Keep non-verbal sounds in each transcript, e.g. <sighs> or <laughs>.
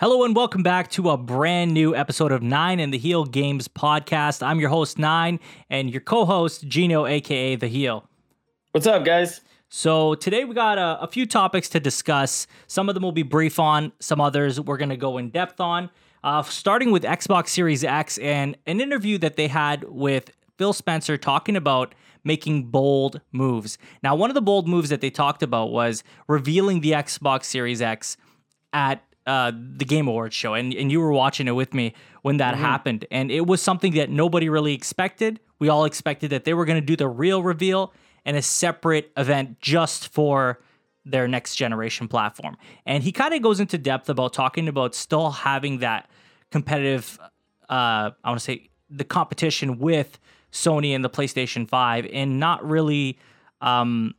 Hello and welcome back to a brand new episode of Nine and the Heel Games podcast. I'm your host, Nine, and your co host, Gino, aka The Heel. What's up, guys? So, today we got a, a few topics to discuss. Some of them will be brief on, some others we're going to go in depth on. Uh, starting with Xbox Series X and an interview that they had with Phil Spencer talking about making bold moves. Now, one of the bold moves that they talked about was revealing the Xbox Series X at uh, the Game Awards show, and, and you were watching it with me when that mm-hmm. happened. And it was something that nobody really expected. We all expected that they were going to do the real reveal and a separate event just for their next generation platform. And he kind of goes into depth about talking about still having that competitive, uh, I want to say, the competition with Sony and the PlayStation 5 and not really um,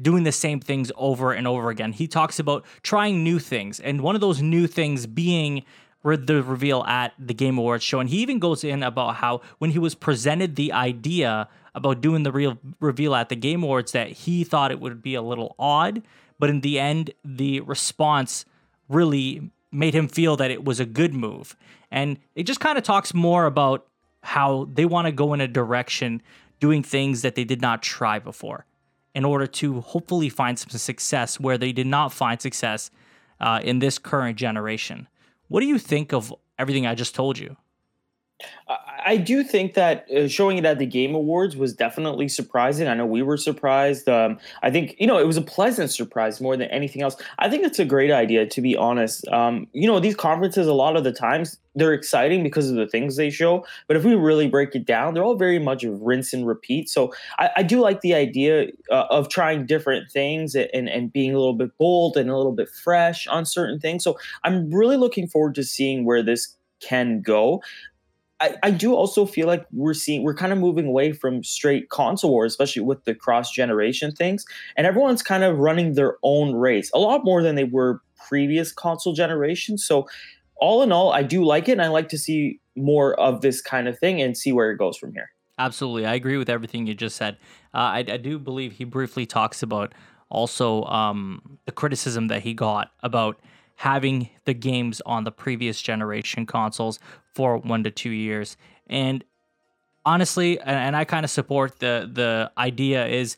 doing the same things over and over again. He talks about trying new things, and one of those new things being the reveal at the Game Awards show. And he even goes in about how when he was presented the idea about doing the real reveal at the Game Awards, that he thought it would be a little odd, but in the end, the response really made him feel that it was a good move. And it just kind of talks more about how they want to go in a direction doing things that they did not try before in order to hopefully find some success where they did not find success uh, in this current generation. What do you think of everything I just told you? I do think that uh, showing it at the Game Awards was definitely surprising. I know we were surprised. Um, I think you know it was a pleasant surprise more than anything else. I think it's a great idea to be honest. Um, you know these conferences a lot of the times they're exciting because of the things they show, but if we really break it down, they're all very much rinse and repeat. So I, I do like the idea uh, of trying different things and and being a little bit bold and a little bit fresh on certain things. So I'm really looking forward to seeing where this can go. I, I do also feel like we're seeing we're kind of moving away from straight console wars, especially with the cross generation things, and everyone's kind of running their own race a lot more than they were previous console generations. So, all in all, I do like it, and I like to see more of this kind of thing and see where it goes from here. Absolutely, I agree with everything you just said. Uh, I, I do believe he briefly talks about also um, the criticism that he got about having the games on the previous generation consoles for one to two years. And honestly, and, and I kind of support the the idea is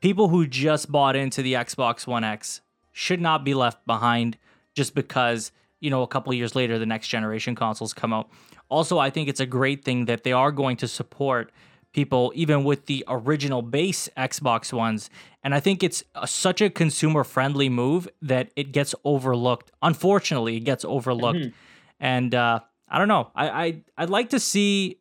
people who just bought into the Xbox One X should not be left behind just because you know a couple years later the next generation consoles come out. Also, I think it's a great thing that they are going to support people even with the original base Xbox ones. And I think it's a, such a consumer friendly move that it gets overlooked. Unfortunately, it gets overlooked. Mm-hmm. And uh, I don't know. I, I I'd like to see.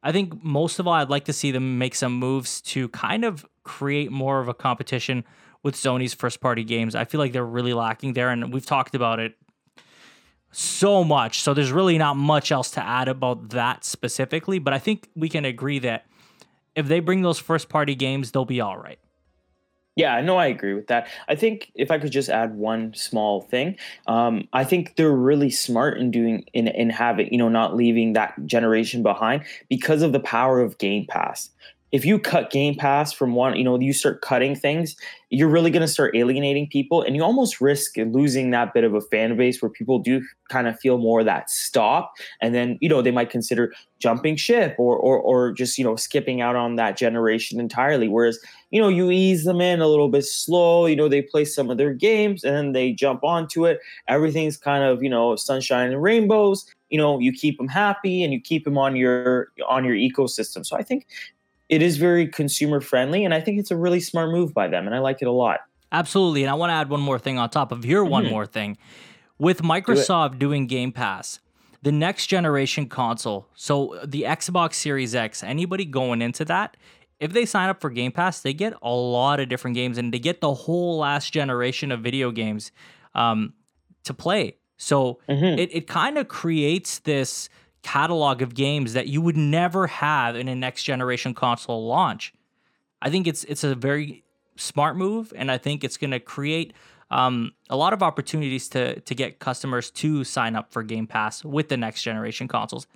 I think most of all, I'd like to see them make some moves to kind of create more of a competition with Sony's first party games. I feel like they're really lacking there, and we've talked about it so much. So there's really not much else to add about that specifically. But I think we can agree that if they bring those first party games, they'll be all right. Yeah, no, I agree with that. I think if I could just add one small thing, um, I think they're really smart in doing in in having you know not leaving that generation behind because of the power of Game Pass if you cut Game Pass from one, you know, you start cutting things, you're really going to start alienating people, and you almost risk losing that bit of a fan base where people do kind of feel more that stop, and then you know they might consider jumping ship or or or just you know skipping out on that generation entirely. Whereas you know you ease them in a little bit slow, you know they play some of their games and then they jump onto it. Everything's kind of you know sunshine and rainbows. You know you keep them happy and you keep them on your on your ecosystem. So I think it is very consumer friendly, and I think it's a really smart move by them, and I like it a lot. Absolutely, and I want to add one more thing on top of your mm-hmm. one more thing. With Microsoft Do doing Game Pass, the next generation console, so the Xbox Series X, anybody going into that, if they sign up for Game Pass, they get a lot of different games and they get the whole last generation of video games um, to play. So mm-hmm. it, it kind of creates this catalog of games that you would never have in a next generation console launch. I think it's it's a very smart move, and I think it's going to create um, a lot of opportunities to to get customers to sign up for Game Pass with the next generation consoles.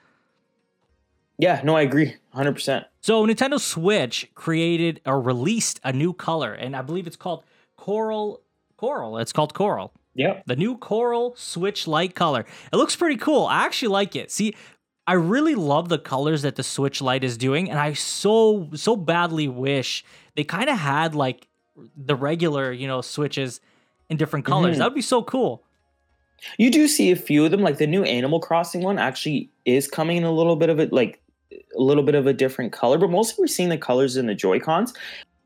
Yeah, no, I agree, hundred percent. So Nintendo Switch created or released a new color, and I believe it's called Coral. Coral. It's called Coral. Yep. The new coral switch light color. It looks pretty cool. I actually like it. See, I really love the colors that the switch light is doing, and I so so badly wish they kind of had like the regular, you know, switches in different colors. Mhm. That would be so cool. You do see a few of them, like the new Animal Crossing one actually is coming in a little bit of it, like a little bit of a different color, but mostly we're seeing the colors in the Joy Cons.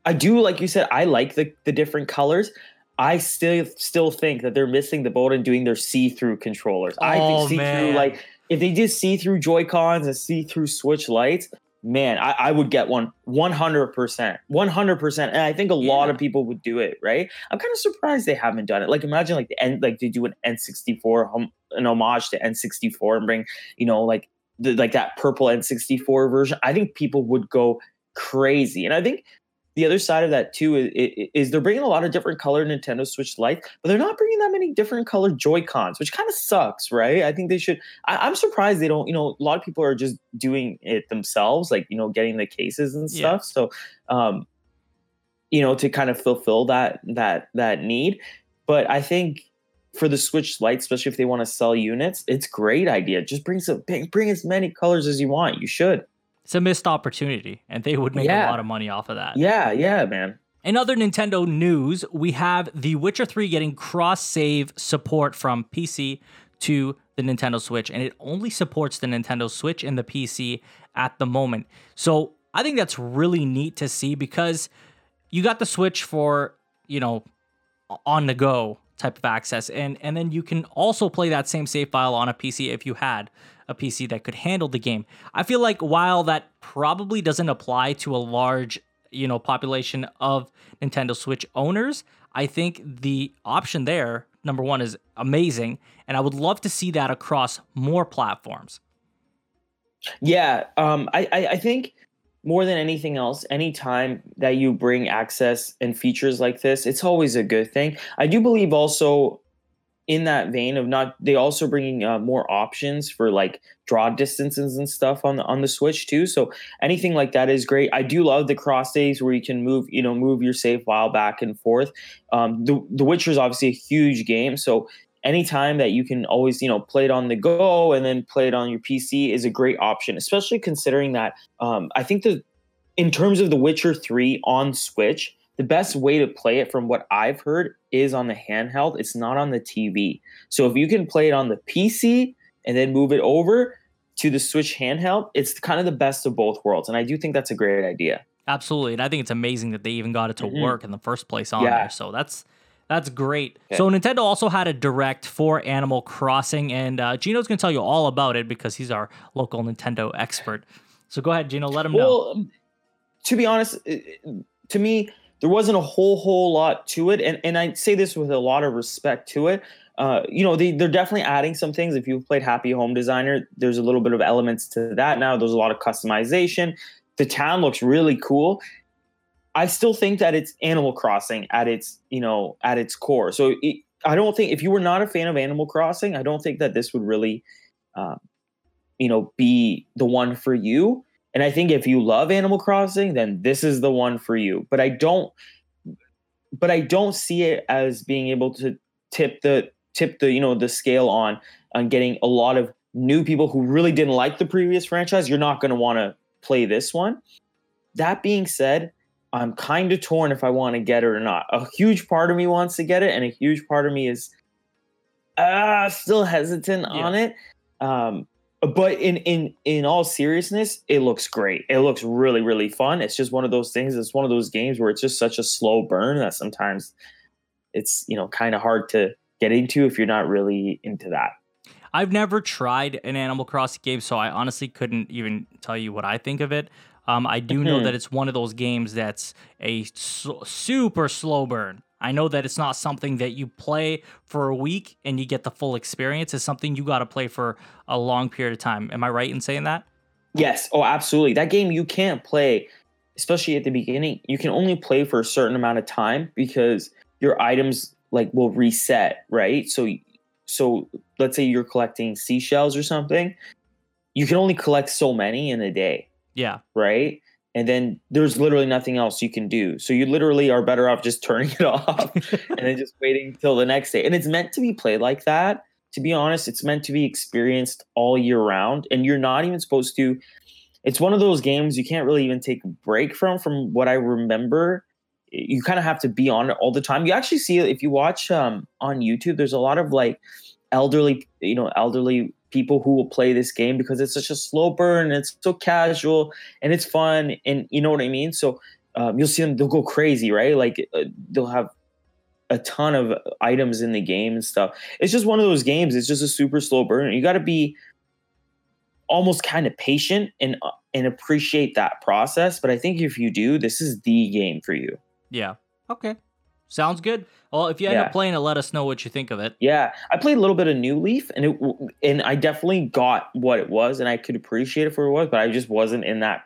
I do, like you said, I like the the different colors. I still still think that they're missing the boat and doing their see through controllers. I Oh, think see man. through, like if they did see through Joy Cons and see through Switch lights, man, I, I would get one 100%. 100%. And I think a lot of people would do it, right? I'm kind of surprised they haven't done it. Like imagine like the N like they do an N64 hom- an homage to N64 and bring, you know, like the, like that purple N64 version. I think people would go crazy. And I think the other side of that too is, is, they're bringing a lot of different color Nintendo Switch Lite, but they're not bringing that many different color Joy Cons, which kind of sucks, right? I think they should. I, I'm surprised they don't. You know, a lot of people are just doing it themselves, like you know, getting the cases and Yeah. stuff. So, um, you know, to kind of fulfill that that that need. But I think for the Switch Lite, especially if they want to sell units, it's great idea. Just bring some, bring, bring as many colors as you want. You should. It's a missed opportunity, and they would make Yeah. a lot of money off of that. Yeah, yeah, man. In other Nintendo news, we have The Witcher 3 getting cross save support from PC to the Nintendo Switch, and it only supports the Nintendo Switch and the PC at the moment. So I think that's really neat to see because you got the Switch for, you know, on the go type of access, and, and then you can also play that same save file on a PC if you had a PC that could handle the game. I feel like while that probably doesn't apply to a large you know population of Nintendo Switch owners, I think the option there number 1 is amazing and I would love to see that across more platforms. Yeah, um, I, I, I think more than anything else, anytime that you bring access and features like this, it's always a good thing. I do believe also in that vein of not they also bringing uh, more options for like draw distances and stuff on the on the switch too so anything like that is great. I do love the cross saves where you can move you know move your save file back and forth. Um the, the witcher is obviously a huge game so anytime that you can always you know play it on the go and then play it on your pc is a great option especially considering that um i think the in terms of the witcher 3 on switch the best way to play it from what I've heard is on the handheld. It's not on the TV. So if you can play it on the PC and then move it over to the Switch handheld, it's kind of the best of both worlds. And I do think that's a great idea. Absolutely. And I think it's amazing that they even got it to Mhm. work in the first place on Yeah. there. So that's that's great. Okay. So Nintendo also had a direct for Animal Crossing, and uh, Gino's going to tell you all about it because he's our local Nintendo expert. So go ahead, Gino. Let him know. Well, um, to be honest, it- to me, there wasn't a whole whole lot to it, and and I say this with a lot of respect to it. Uh, you know, they they're definitely adding some things. If you've played Happy Home Designer, there's a little bit of elements to that now. There's a lot of customization. The town looks really cool. I still think that it's Animal Crossing at its you know at its core. So it, I don't think if you were not a fan of Animal Crossing, I don't think that this would really, uh, you know, be the one for you. And I think if you love Animal Crossing, then this is the one for you. But I don't but I don't see it as being able to tip the tip the, you know, the scale on on getting a lot of new people who really didn't like the previous franchise. You're not going to want to play this one. That being said, I'm kind of torn if I want to get it or not. A huge part of me wants to get it, and a huge part of me is uh still hesitant Yeah. on it. Um, but in in in all seriousness, it looks great. It looks really really fun. It's just one of those things. It's one of those games where it's just such a slow burn that sometimes it's you know kind of hard to get into if you're not really into that. I've never tried an Animal Crossing game, so I honestly couldn't even tell you what I think of it. Um, I do know Mhm. that it's one of those games that's a super slow burn. I know that it's not something that you play for a week and you get the full experience. It's something you got to play for a long period of time. Am I right in saying that? Yes. Oh, absolutely. That game you can't play, especially at the beginning. You can only play for a certain amount of time because your items like will reset, right? So, so let's say you're collecting seashells or something, you can only collect so many in a day, Yeah. right? And then there's literally nothing else you can do. So you literally are better off just turning it <laughs> off and then just waiting till the next day. And it's meant to be played like that. To be honest, it's meant to be experienced all year round, and you're not even supposed to. It's one of those games you can't really even take a break from. From what I remember, you kind of have to be on it all the time. You actually see if you watch um, on YouTube, there's a lot of like elderly, you know, elderly people who will play this game because it's such a slow burn it's so casual and it's fun and you know what I mean. So um, you'll see them; they'll go crazy, right? Like uh, they'll have a ton of items in the game and stuff. It's just one of those games. It's just a super slow burn. You got to be almost kind of patient and uh, and appreciate that process. But I think if you do, this is the game for you. Yeah. Okay. Sounds good. Well, if you end yeah. up playing it, let us know what you think of it. Yeah, I played a little bit of New Leaf, and it and I definitely got what it was, and I could appreciate it for what it was, but I just wasn't in that,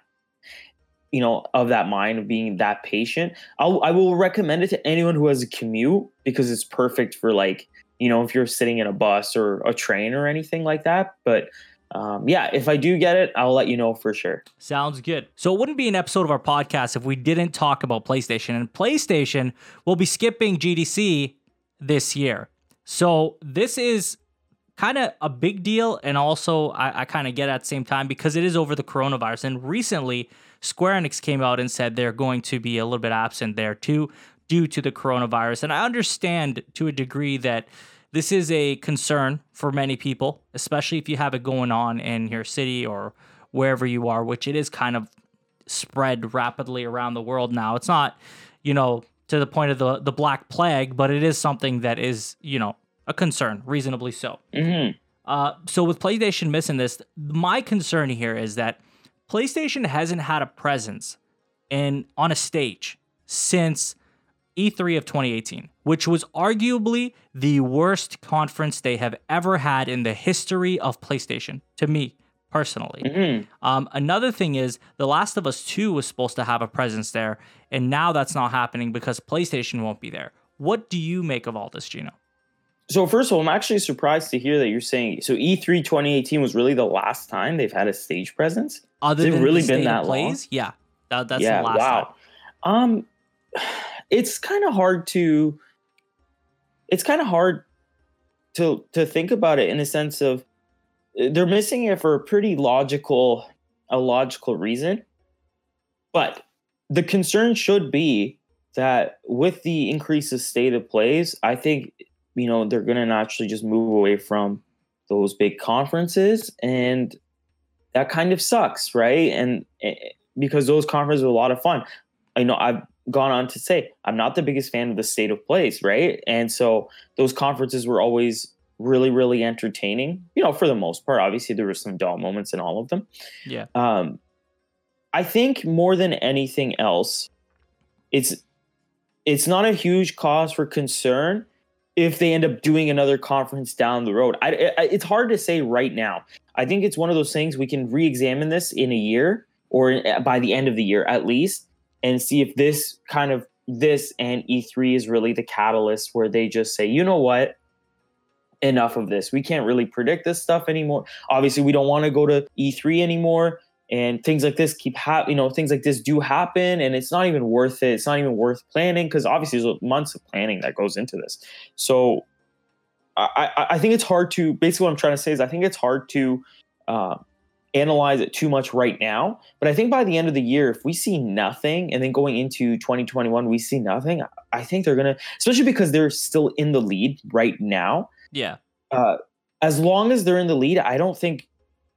you know, of that mind of being that patient. I'll, I will recommend it to anyone who has a commute because it's perfect for like, you know, if you're sitting in a bus or a train or anything like that. But um, yeah, if I do get it, I'll let you know for sure. Sounds good. So it wouldn't be an episode of our podcast if we didn't talk about PlayStation. And PlayStation will be skipping GDC this year. So this is kind of a big deal. And also, I, I kind of get at the same time because it is over the coronavirus. And recently, Square Enix came out and said they're going to be a little bit absent there too due to the coronavirus. And I understand to a degree that this is a concern for many people, especially if you have it going on in your city or wherever you are, which it is kind of spread rapidly around the world now. It's not, you know, to the point of the the Black Plague, but it is something that is, you know, a concern, reasonably so. Mm-hmm. Uh, so with PlayStation missing this, my concern here is that PlayStation hasn't had a presence in on a stage since E3 of 2018, which was arguably the worst conference they have ever had in the history of PlayStation, to me personally. Mm-hmm. Um, another thing is, The Last of Us 2 was supposed to have a presence there, and now that's not happening because PlayStation won't be there. What do you make of all this, Gino? So first of all, I'm actually surprised to hear that you're saying so. E3 2018 was really the last time they've had a stage presence. Other Has than really been that plays? long? Yeah, that, that's yeah, the last wow. time. Um, <sighs> it's kind of hard to it's kind of hard to to think about it in a sense of uh, they're missing it for a pretty logical a logical reason. But the concern should be that with the increase of state of plays i think you know they're going to naturally just move away from those big conferences and that kind of sucks right? And eh, because those conferences are a lot of fun. I know i've gone on to say, I'm not the biggest fan of the state of plays, right? And so those conferences were always really, really entertaining, you know, for the most part. Obviously, there were some dull moments in all of them. Yeah. Um, I think more than anything else, it's it's not a huge cause for concern if they end up doing another conference down the road. I, I, it's hard to say right now. I think it's one of those things we can re-examine this in a year or by the end of the year at least and see if this kind of this and E3 is really the catalyst where they just say, you know what? Enough of this. We can't really predict this stuff anymore. Obviously, we don't want to go to E3 anymore. And things like this keep happening, you know, things like this do happen, and it's not even worth it. It's not even worth planning because obviously there's months of planning that goes into this. So I, I, think it's hard to basically what I'm trying to say is I think it's hard to uh, analyze it too much right now. But I think by the end of the year, if we see nothing and then going into 2021, we see nothing, I think they're going to, especially because they're still in the lead right now. Yeah. Uh, as long as they're in the lead, I don't think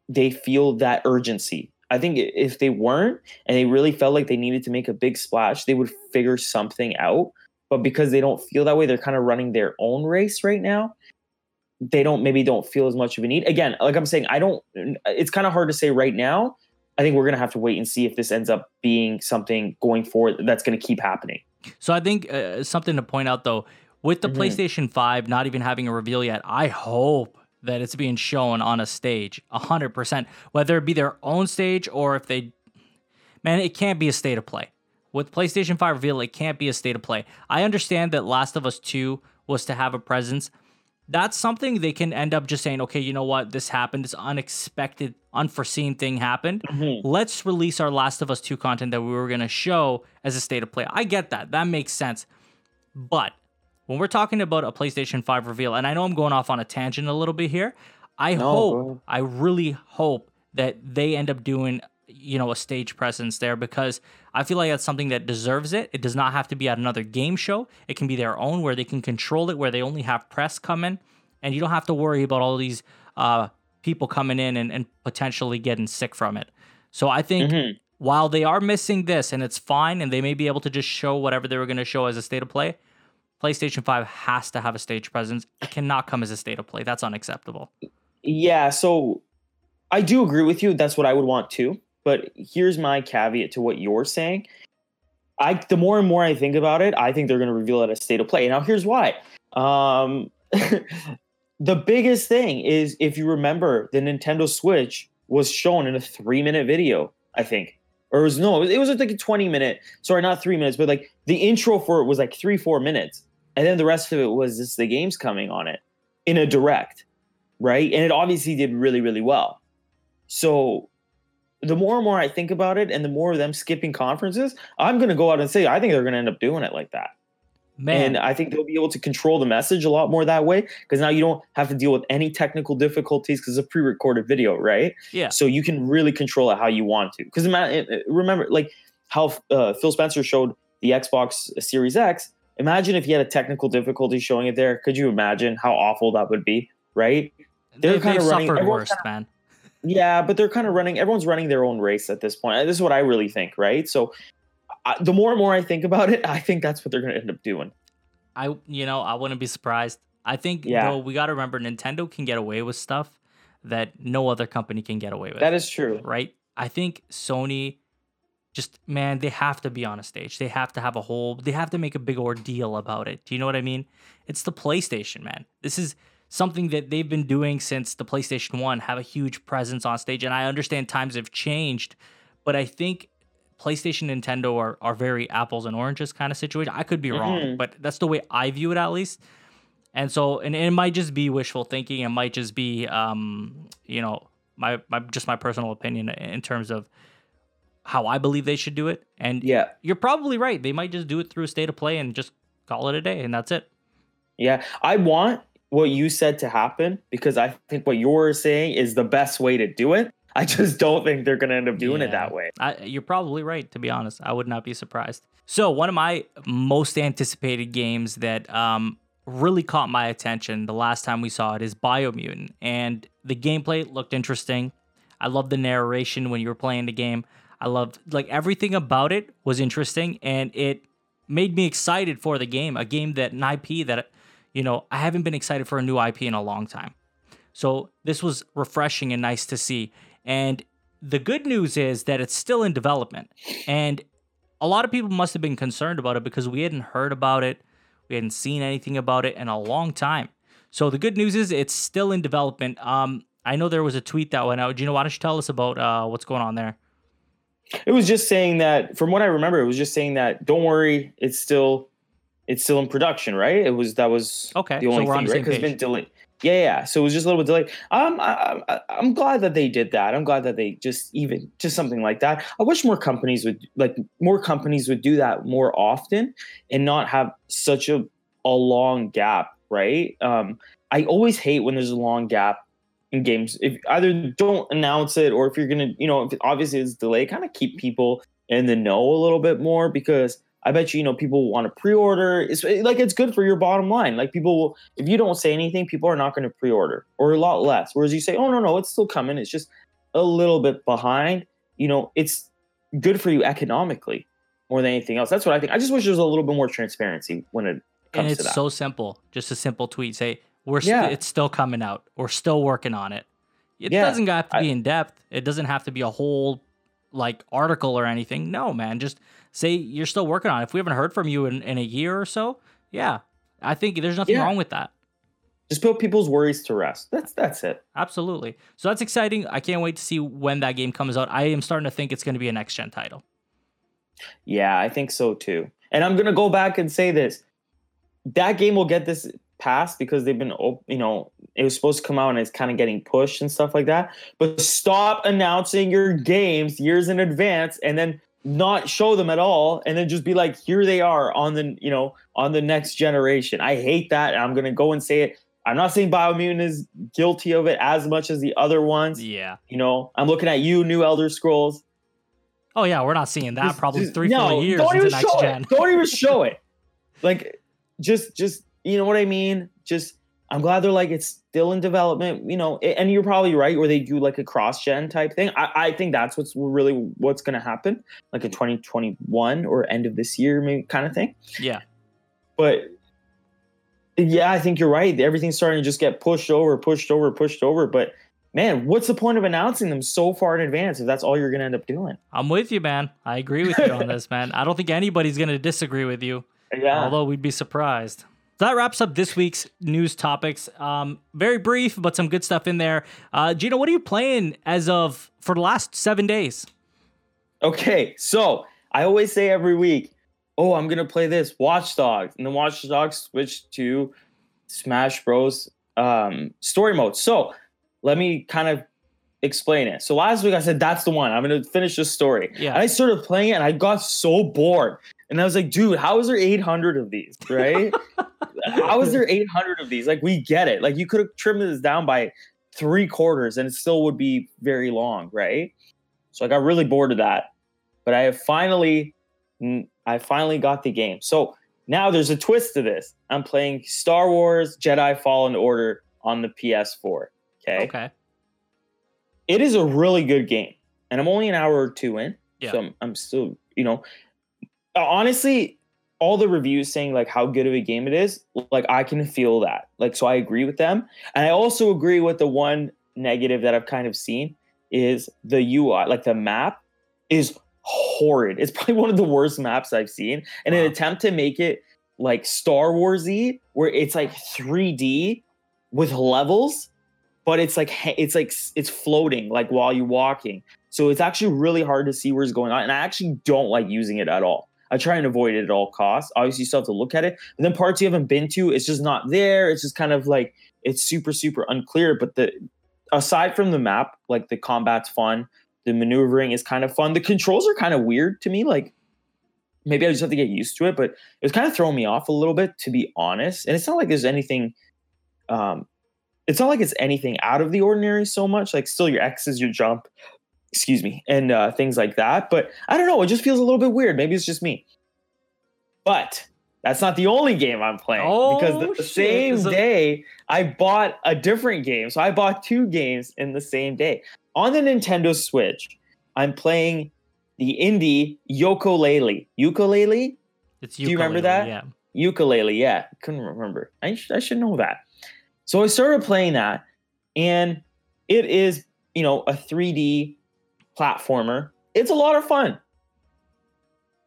they feel that urgency. I think if they weren't and they really felt like they needed to make a big splash, they would figure something out. But because they don't feel that way, they're kind of running their own race right now they don't maybe don't feel as much of a need. Again, like I'm saying, I don't. It's kind of hard to say right now. I think we're gonna have to wait and see if this ends up being something going forward that's gonna keep happening. So I think uh, something to point out though, with the mm-hmm. PlayStation Five not even having a reveal yet, I hope that it's being shown on a stage, hundred percent. Whether it be their own stage or if they, man, it can't be a state of play. With PlayStation 5 reveal, it can't be a state of play. I understand that Last of Us 2 was to have a presence, that's something they can end up just saying, okay, you know what, this happened, this unexpected, unforeseen thing happened. Mm-hmm. Let's release our Last of Us 2 content that we were going to show as a state of play. I get that. That makes sense. But when we're talking about a PlayStation 5 reveal, and I know I'm going off on a tangent a little bit here, I No, hope, ahead. I really hope that they end up doing, you know, a stage presence there because I feel like that's something that deserves it. It does not have to be at another game show. It can be their own where they can control it, where they only have press coming, and you don't have to worry about all these uh, people coming in and, and potentially getting sick from it. So I think Mhm. while they are missing this and it's fine and they may be able to just show whatever they were going to show as a state of play, PlayStation 5 has to have a stage presence. It cannot come as a state of play. That's unacceptable. Yeah, so I do agree with you. That's what I would want too. But here's my caveat to what you're saying. I the more and more I think about it, I think they're going to reveal it as state of play. Now, here's why. Um, <laughs> the biggest thing is if you remember, the Nintendo Switch was shown in a three minute video. I think, or it was no, it was like a twenty minute. Sorry, not three minutes, but like the intro for it was like three four minutes, and then the rest of it was just the games coming on it in a direct right? And it obviously did really, really well. So the more and more I think about it, and the more of them skipping conferences, I'm going to go out and say I think they're going to end up doing it like that. Man, And I think they'll be able to control the message a lot more that way because now you don't have to deal with any technical difficulties because it's a pre-recorded video, right? yeah. So you can really control it how you want to. Because remember, like how uh, Phil Spencer showed the Xbox Series X. Imagine if you had a technical difficulty showing it there. Could you imagine how awful that would be, right? they're They, kinda they've running- suffered worse, man. Yeah, but they're kind of running. Everyone's running their own race at this point. This is what I really think, right? So, I, the more and more I think about it, <laughs> I think that's what they're going to end up doing. I, you know, I wouldn't be surprised. I think, Yeah. though, we got to remember Nintendo can get away with stuff that no other company can get away with. That is true. right? I think Sony just man, they have to be on a stage. They have to have a whole they have to make a big ordeal about it. Do you know what I mean? It's the PlayStation, man. This is something that they've been doing since the PlayStation 1, have a huge presence on stage. And I understand times have changed, but I think PlayStation and Nintendo are, are very apples and oranges kind of situation. I could be wrong, Mhm. but that's the way I view it at least. And so, and it might just be wishful thinking. It might just be, um, you know, my, my just my personal opinion in terms of how I believe they should do it. And Yeah. you're probably right. They might just do it through a state of play and just call it a day, and that's it. Yeah. I want what you said to happen because I think what you're saying is the best way to do it. I just don't think they're going to end up doing it that way. I, you're probably right, to be honest. I would not be surprised. So, one of my most anticipated games that um, really caught my attention the last time we saw it is Biomutant. And the gameplay looked interesting. I love the narration when you were playing the game. I loved, like, everything about it was interesting. And it made me excited for the game, a game that, an IP that, you know, I haven't been excited for a new IP in a long time. So this was refreshing and nice to see. And the good news is that it's still in development. And a lot of people must have been concerned about it because we hadn't heard about it. We hadn't seen anything about it in a long time. So the good news is it's still in development. Um, I know there was a tweet that went out. Gino, why don't you tell us about uh, what's going on there? It was just saying that from what I remember it was just saying that don't worry, it's still it's still in production, right? It was that was Okay, the only so thing, the right? Because been delayed. Yeah, yeah. So it was just a little bit delayed. Um, I, I, I'm glad that they did that. I'm glad that they just even just something like that. I wish more companies would like more companies would do that more often and not have such a a long gap, right? Um, I always hate when there's a long gap in games. If either don't announce it or if you're gonna, you know, if obviously it's delayed, kind of keep people in the know a little bit more because I bet you, you know, people want to pre-order. It's like it's good for your bottom line. Like people will, if you don't say anything, people are not going to pre-order or a lot less. Whereas you say, oh no, no, it's still coming. It's just a little bit behind. You know, it's good for you economically more than anything else. That's what I think. I just wish there was a little bit more transparency when it comes to. And to it's that. so simple. Just a simple tweet. Say, we're st- Yeah. it's still coming out. We're still working on it. It Yeah, doesn't have to I- be in depth. It doesn't have to be a whole like article or anything. No, man. Just say you're still working on it. If we haven't heard from you in, in a year or so, yeah. I think there's nothing Yeah. wrong with that. just put people's worries to rest. That's that's it. Absolutely. So that's exciting. I can't wait to see when that game comes out. I am starting to think it's going to be a next gen title. Yeah, I think so too. And I'm gonna go back and say this: that game will get this past because they've been, you know, it was supposed to come out and it's kind of getting pushed and stuff like that. But stop announcing your games years in advance and then not show them at all and then just be like here they are on the you know on the next generation i hate that and i'm going to go and say it i'm not saying biomutant is guilty of it as much as the other ones Yeah. you know i'm looking at you new elder scrolls Oh yeah, we're not seeing that Just- probably three, no, four years don't even next show gen. It. Don't even show <laughs> it. Like, just, just you know what I mean. Just, I'm glad they're like it's still in development. You know, and you're probably right, where they do like a cross gen type thing. I, I think that's what's really what's going to happen, like a 2021 or end of this year, maybe kind of thing. Yeah. But yeah, I think you're right. Everything's starting to just get pushed over, pushed over, pushed over. But man, what's the point of announcing them so far in advance if that's all you're going to end up doing? I'm with you, man. I agree with you on this, man. I don't think anybody's gonna disagree with you. <laughs> Yeah. although we'd be surprised. So that wraps up this week's news topics. Um, very brief, but some good stuff in there. Uh, Gino, what are you playing as of for the last seven days? Okay, so I always say every week, oh, I'm gonna play this Watch Dogs, and then Watch Dogs switched to Smash Bros. Um, story mode. So let me kind of explain it. So last week I said that's the one. I'm gonna finish this story. Yeah. And I started playing it, and I got so bored. And I was like, dude, how is there 800 of these? Right? <laughs> how is there 800 of these? Like, we get it. Like, you could have trimmed this down by three quarters, and it still would be very long, right? So I got really bored of that but I have finally, mm, I finally got the game. So now there's a twist to this. I'm playing Star Wars Jedi Fallen Order on the PS4. Okay. Okay. It is a really good game, and I'm only an hour or two in. Yeah. So I'm, I'm still, you know, honestly, all the reviews saying like how good of a game it is, like I can feel that. Like, so I agree with them. And I also agree with the one negative that I've kind of seen is the UI, like the map is horrid. It's <laughs> probably one of the worst maps I've seen. And an attempt to make it like Star Warsy, where it's like 3D with levels, but it's like it's like it's floating like while you're walking. So it's actually really hard to see where's going on. And I actually don't like using it at all. I try and avoid it at all costs. Obviously, you still have to look at it. And then parts you haven't been to, it's just not there. It's just kind of like it's super, super unclear. But the aside from the map, like the combat's fun, the maneuvering is kind of fun. The controls are kind of weird to me. Like maybe I just have to get used to it, but it was kind of throwing me off a little bit, to be honest. And it's not like there's anything um it's not like it's anything out of the ordinary so much. Like still your X is your jump, excuse me, and uh, things like that. But I don't know. It just feels a little bit weird. Maybe it's just me. But that's not the only game I'm playing because Oh, the shit. same day I bought a different game. So I bought two games in the same day on the Nintendo Switch. I'm playing the indie Yooka-Laylee. Yooka-Laylee? Do you remember that? Yeah. Yooka-Laylee yeah couldn't remember I, sh- I should know that so i started playing that and it is you know a 3d platformer. It's a lot of fun.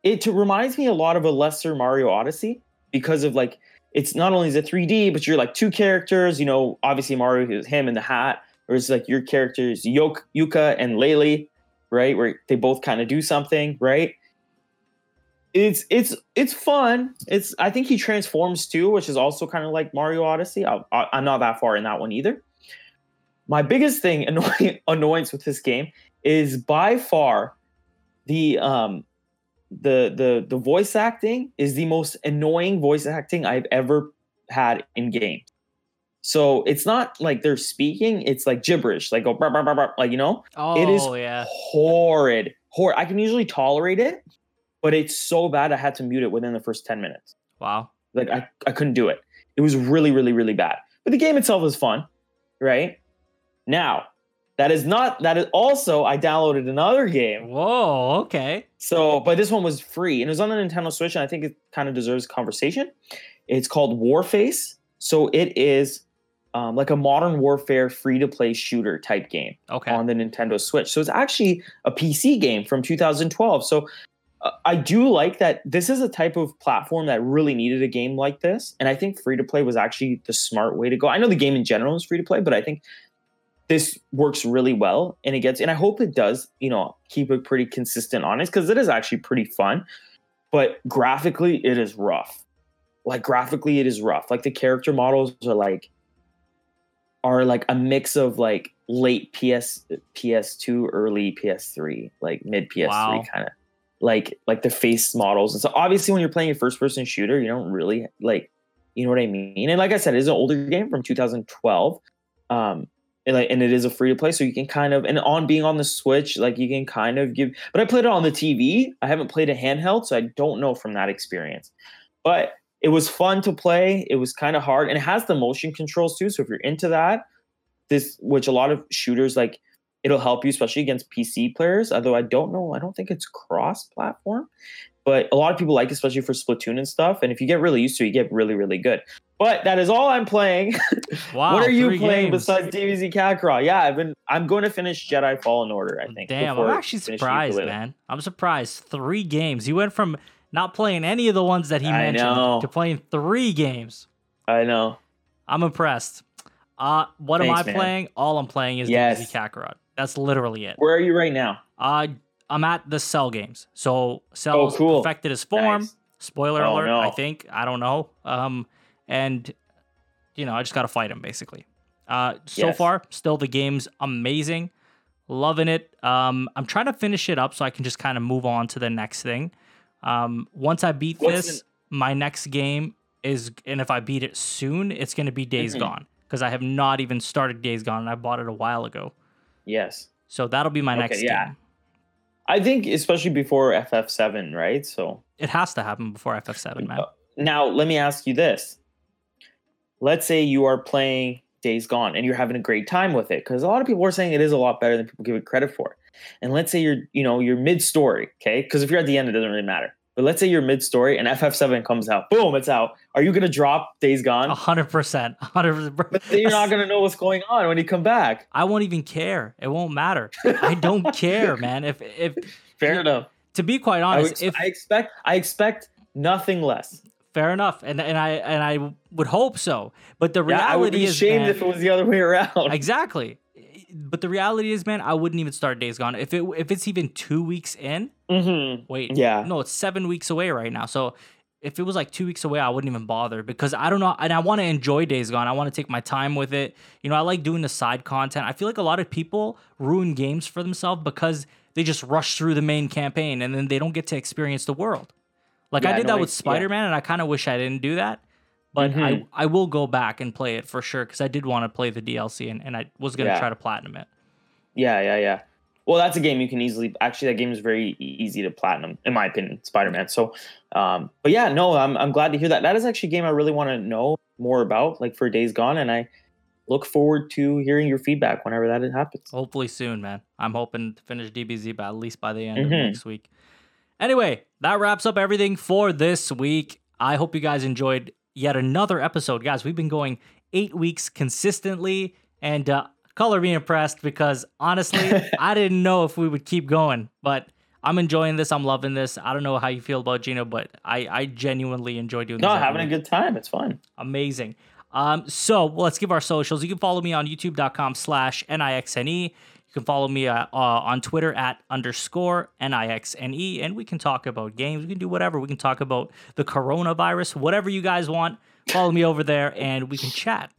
It reminds me a lot of a lesser mario odyssey because of like it's not only is it 3d but you're like two characters you know obviously mario is him in the hat or it's like your characters Yok- Yooka and Laylee, right where they both kind of do something right it's it's it's fun. It's I think he transforms too, which is also kind of like Mario Odyssey. I, I'm not that far in that one either. My biggest thing <laughs> annoying annoyance with this game is by far the um the the the voice acting is the most annoying voice acting I've ever had in game. So it's not like they're speaking; it's like gibberish, like go brr, brr, brr, brr, like you know Oh, It is- yeah. horrid. Horrid. I can usually tolerate it, but it's so bad I had to mute it within the first 10 minutes. Wow. Like I, I couldn't do it. It was really, really, really bad. But the game itself is fun, right? Now, that is not that is also I downloaded another game. Whoa. Okay. So, but this one was free and it was on the Nintendo Switch, and I think it kind of deserves conversation. It's called Warface. So it is um, like a modern warfare free to play shooter type game Okay. on the Nintendo Switch. So it's actually a PC game from 2012. So Uh, I do like that this is a type of platform that really needed a game like this. And I think free to play was actually the smart way to go. I know the game in general is free to play, but I think this works really well and it gets and I hope it does, you know, keep it pretty consistent on it because it is actually pretty fun. But graphically, it is rough. like graphically it is rough. Like the character models are like are like a mix of like late PS PS2, early PS3, like mid PS3 Wow. kind of like like the face models. And so obviously when you're playing a first person shooter, you don't really like you know what I mean? And like I said, it is an older game from 2012. Um and like and it is a free to play, so you can kind of and on being on the Switch, like you can kind of give but I played it on the TV. I haven't played a handheld, so I don't know from that experience. But it was fun to play. It was kind of hard, and it has the motion controls too. So if you're into that, this which a lot of shooters like, it'll help you, especially against PC players. Although I don't know, I don't think it's cross-platform, but a lot of people like, it, especially for Splatoon and stuff. And if you get really used to it, you get really, really good. But that is all I'm playing. <laughs> Wow. what are you playing games. besides DBZ Kakarot? Yeah, I've been. I'm going to finish Jedi Fallen Order. I think. Damn, I'm actually surprised, Yooka-Laylee. man. I'm surprised. Three games. You went from not playing any of the ones that he I mentioned know. to playing three games. I know. I'm impressed. Uh, what am I man. playing? All I'm playing is Yes. DBZ Kakarot. That's literally it. Where are you right now? Uh, I'm at the Cell games. So Cell's Oh, cool. perfected his form. Nice. Spoiler Oh, alert, I think. I don't know. Um, and you know, I just gotta fight him basically. Uh, so Yes. far, still the game's amazing, loving it. Um, I'm trying to finish it up so I can just kind of move on to the next thing. Um, once I beat What's this, my next game is, and if I beat it soon, it's gonna be Days Mhm. Gone because I have not even started Days Gone and I bought it a while ago. Yes. So that'll be my Okay, next yeah. game. I think especially before FF7, right? So It has to happen before FF7, man. Uh, now let me ask you this. Let's say you are playing Days Gone and you're having a great time with it because a lot of people are saying it is a lot better than people give it credit for. And let's say you're, you know, you're mid-story, okay? Because if you're at the end, it doesn't really matter. But let's say you're mid-story and FF7 comes out, boom, it's out. Are you gonna drop Days Gone? A hundred percent, hundred percent. But then you're not gonna know what's going on when you come back. I won't even care. It won't matter. I don't <laughs> care, man. If if Fair Yeah, enough. to be quite I, honest, if I expect I expect nothing less. fair enough, and and I and I would hope so. But the Yeah, I would reality be is, ashamed man, if it was the other way around. exactly. But the reality is, man, I wouldn't even start Days Gone if it if it's even two weeks in. Mhm. Wait, Yeah. no, it's seven weeks away right now. So if it was like two weeks away, I wouldn't even bother because I don't know, and I want to enjoy Days Gone. I want to take my time with it. You know, I like doing the side content. I feel like a lot of people ruin games for themselves because they just rush through the main campaign and then they don't get to experience the world. Like I did no, that with. Spider Man, and I kind of wish I didn't do that. But I, Mhm. I will go back and play it for sure because I did want to play the DLC and, and I was gonna Yeah. try to platinum it. Yeah, yeah, yeah. Well, that's a game you can easily. Actually, that game is very easy to platinum, in my opinion. Spider Man. So, um, but yeah, no, I'm I'm glad to hear that. That is actually a game I really want to know more about, like for Days Gone, and I look forward to hearing your feedback whenever that happens. Hopefully soon, man. I'm hoping to finish DBZ by at least by the end of Mhm. next week. Anyway, that wraps up everything for this week. I hope you guys enjoyed yet another episode. Guys, we've been going eight weeks consistently, and uh, color me impressed because honestly, <laughs> I didn't know if we would keep going, but I'm enjoying this. I'm loving this. I don't know how you feel about Gino, but I, I genuinely enjoy doing No, this. every having a good time. It's fun. amazing. Um, so well, let's give our socials. You can follow me on youtube.com slash NIXNE. Can follow me uh, uh, on Twitter at underscore NIXNE, and we can talk about games. We can do whatever. We can talk about the coronavirus, whatever you guys want. Follow me over there and we can chat.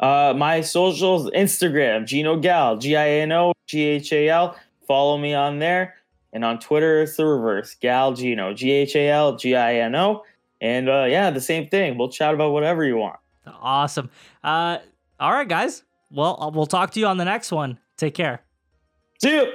Uh, my socials: Instagram, Gino Ghal, G I N O G H A L. Follow me on there, and on Twitter it's the reverse: Ghal Gino, G H A L G I N O. And uh, yeah, the same thing. We'll chat about whatever you want. Awesome. Uh, all right, guys. Well, uh, we'll talk to you on the next one. Take care. See you.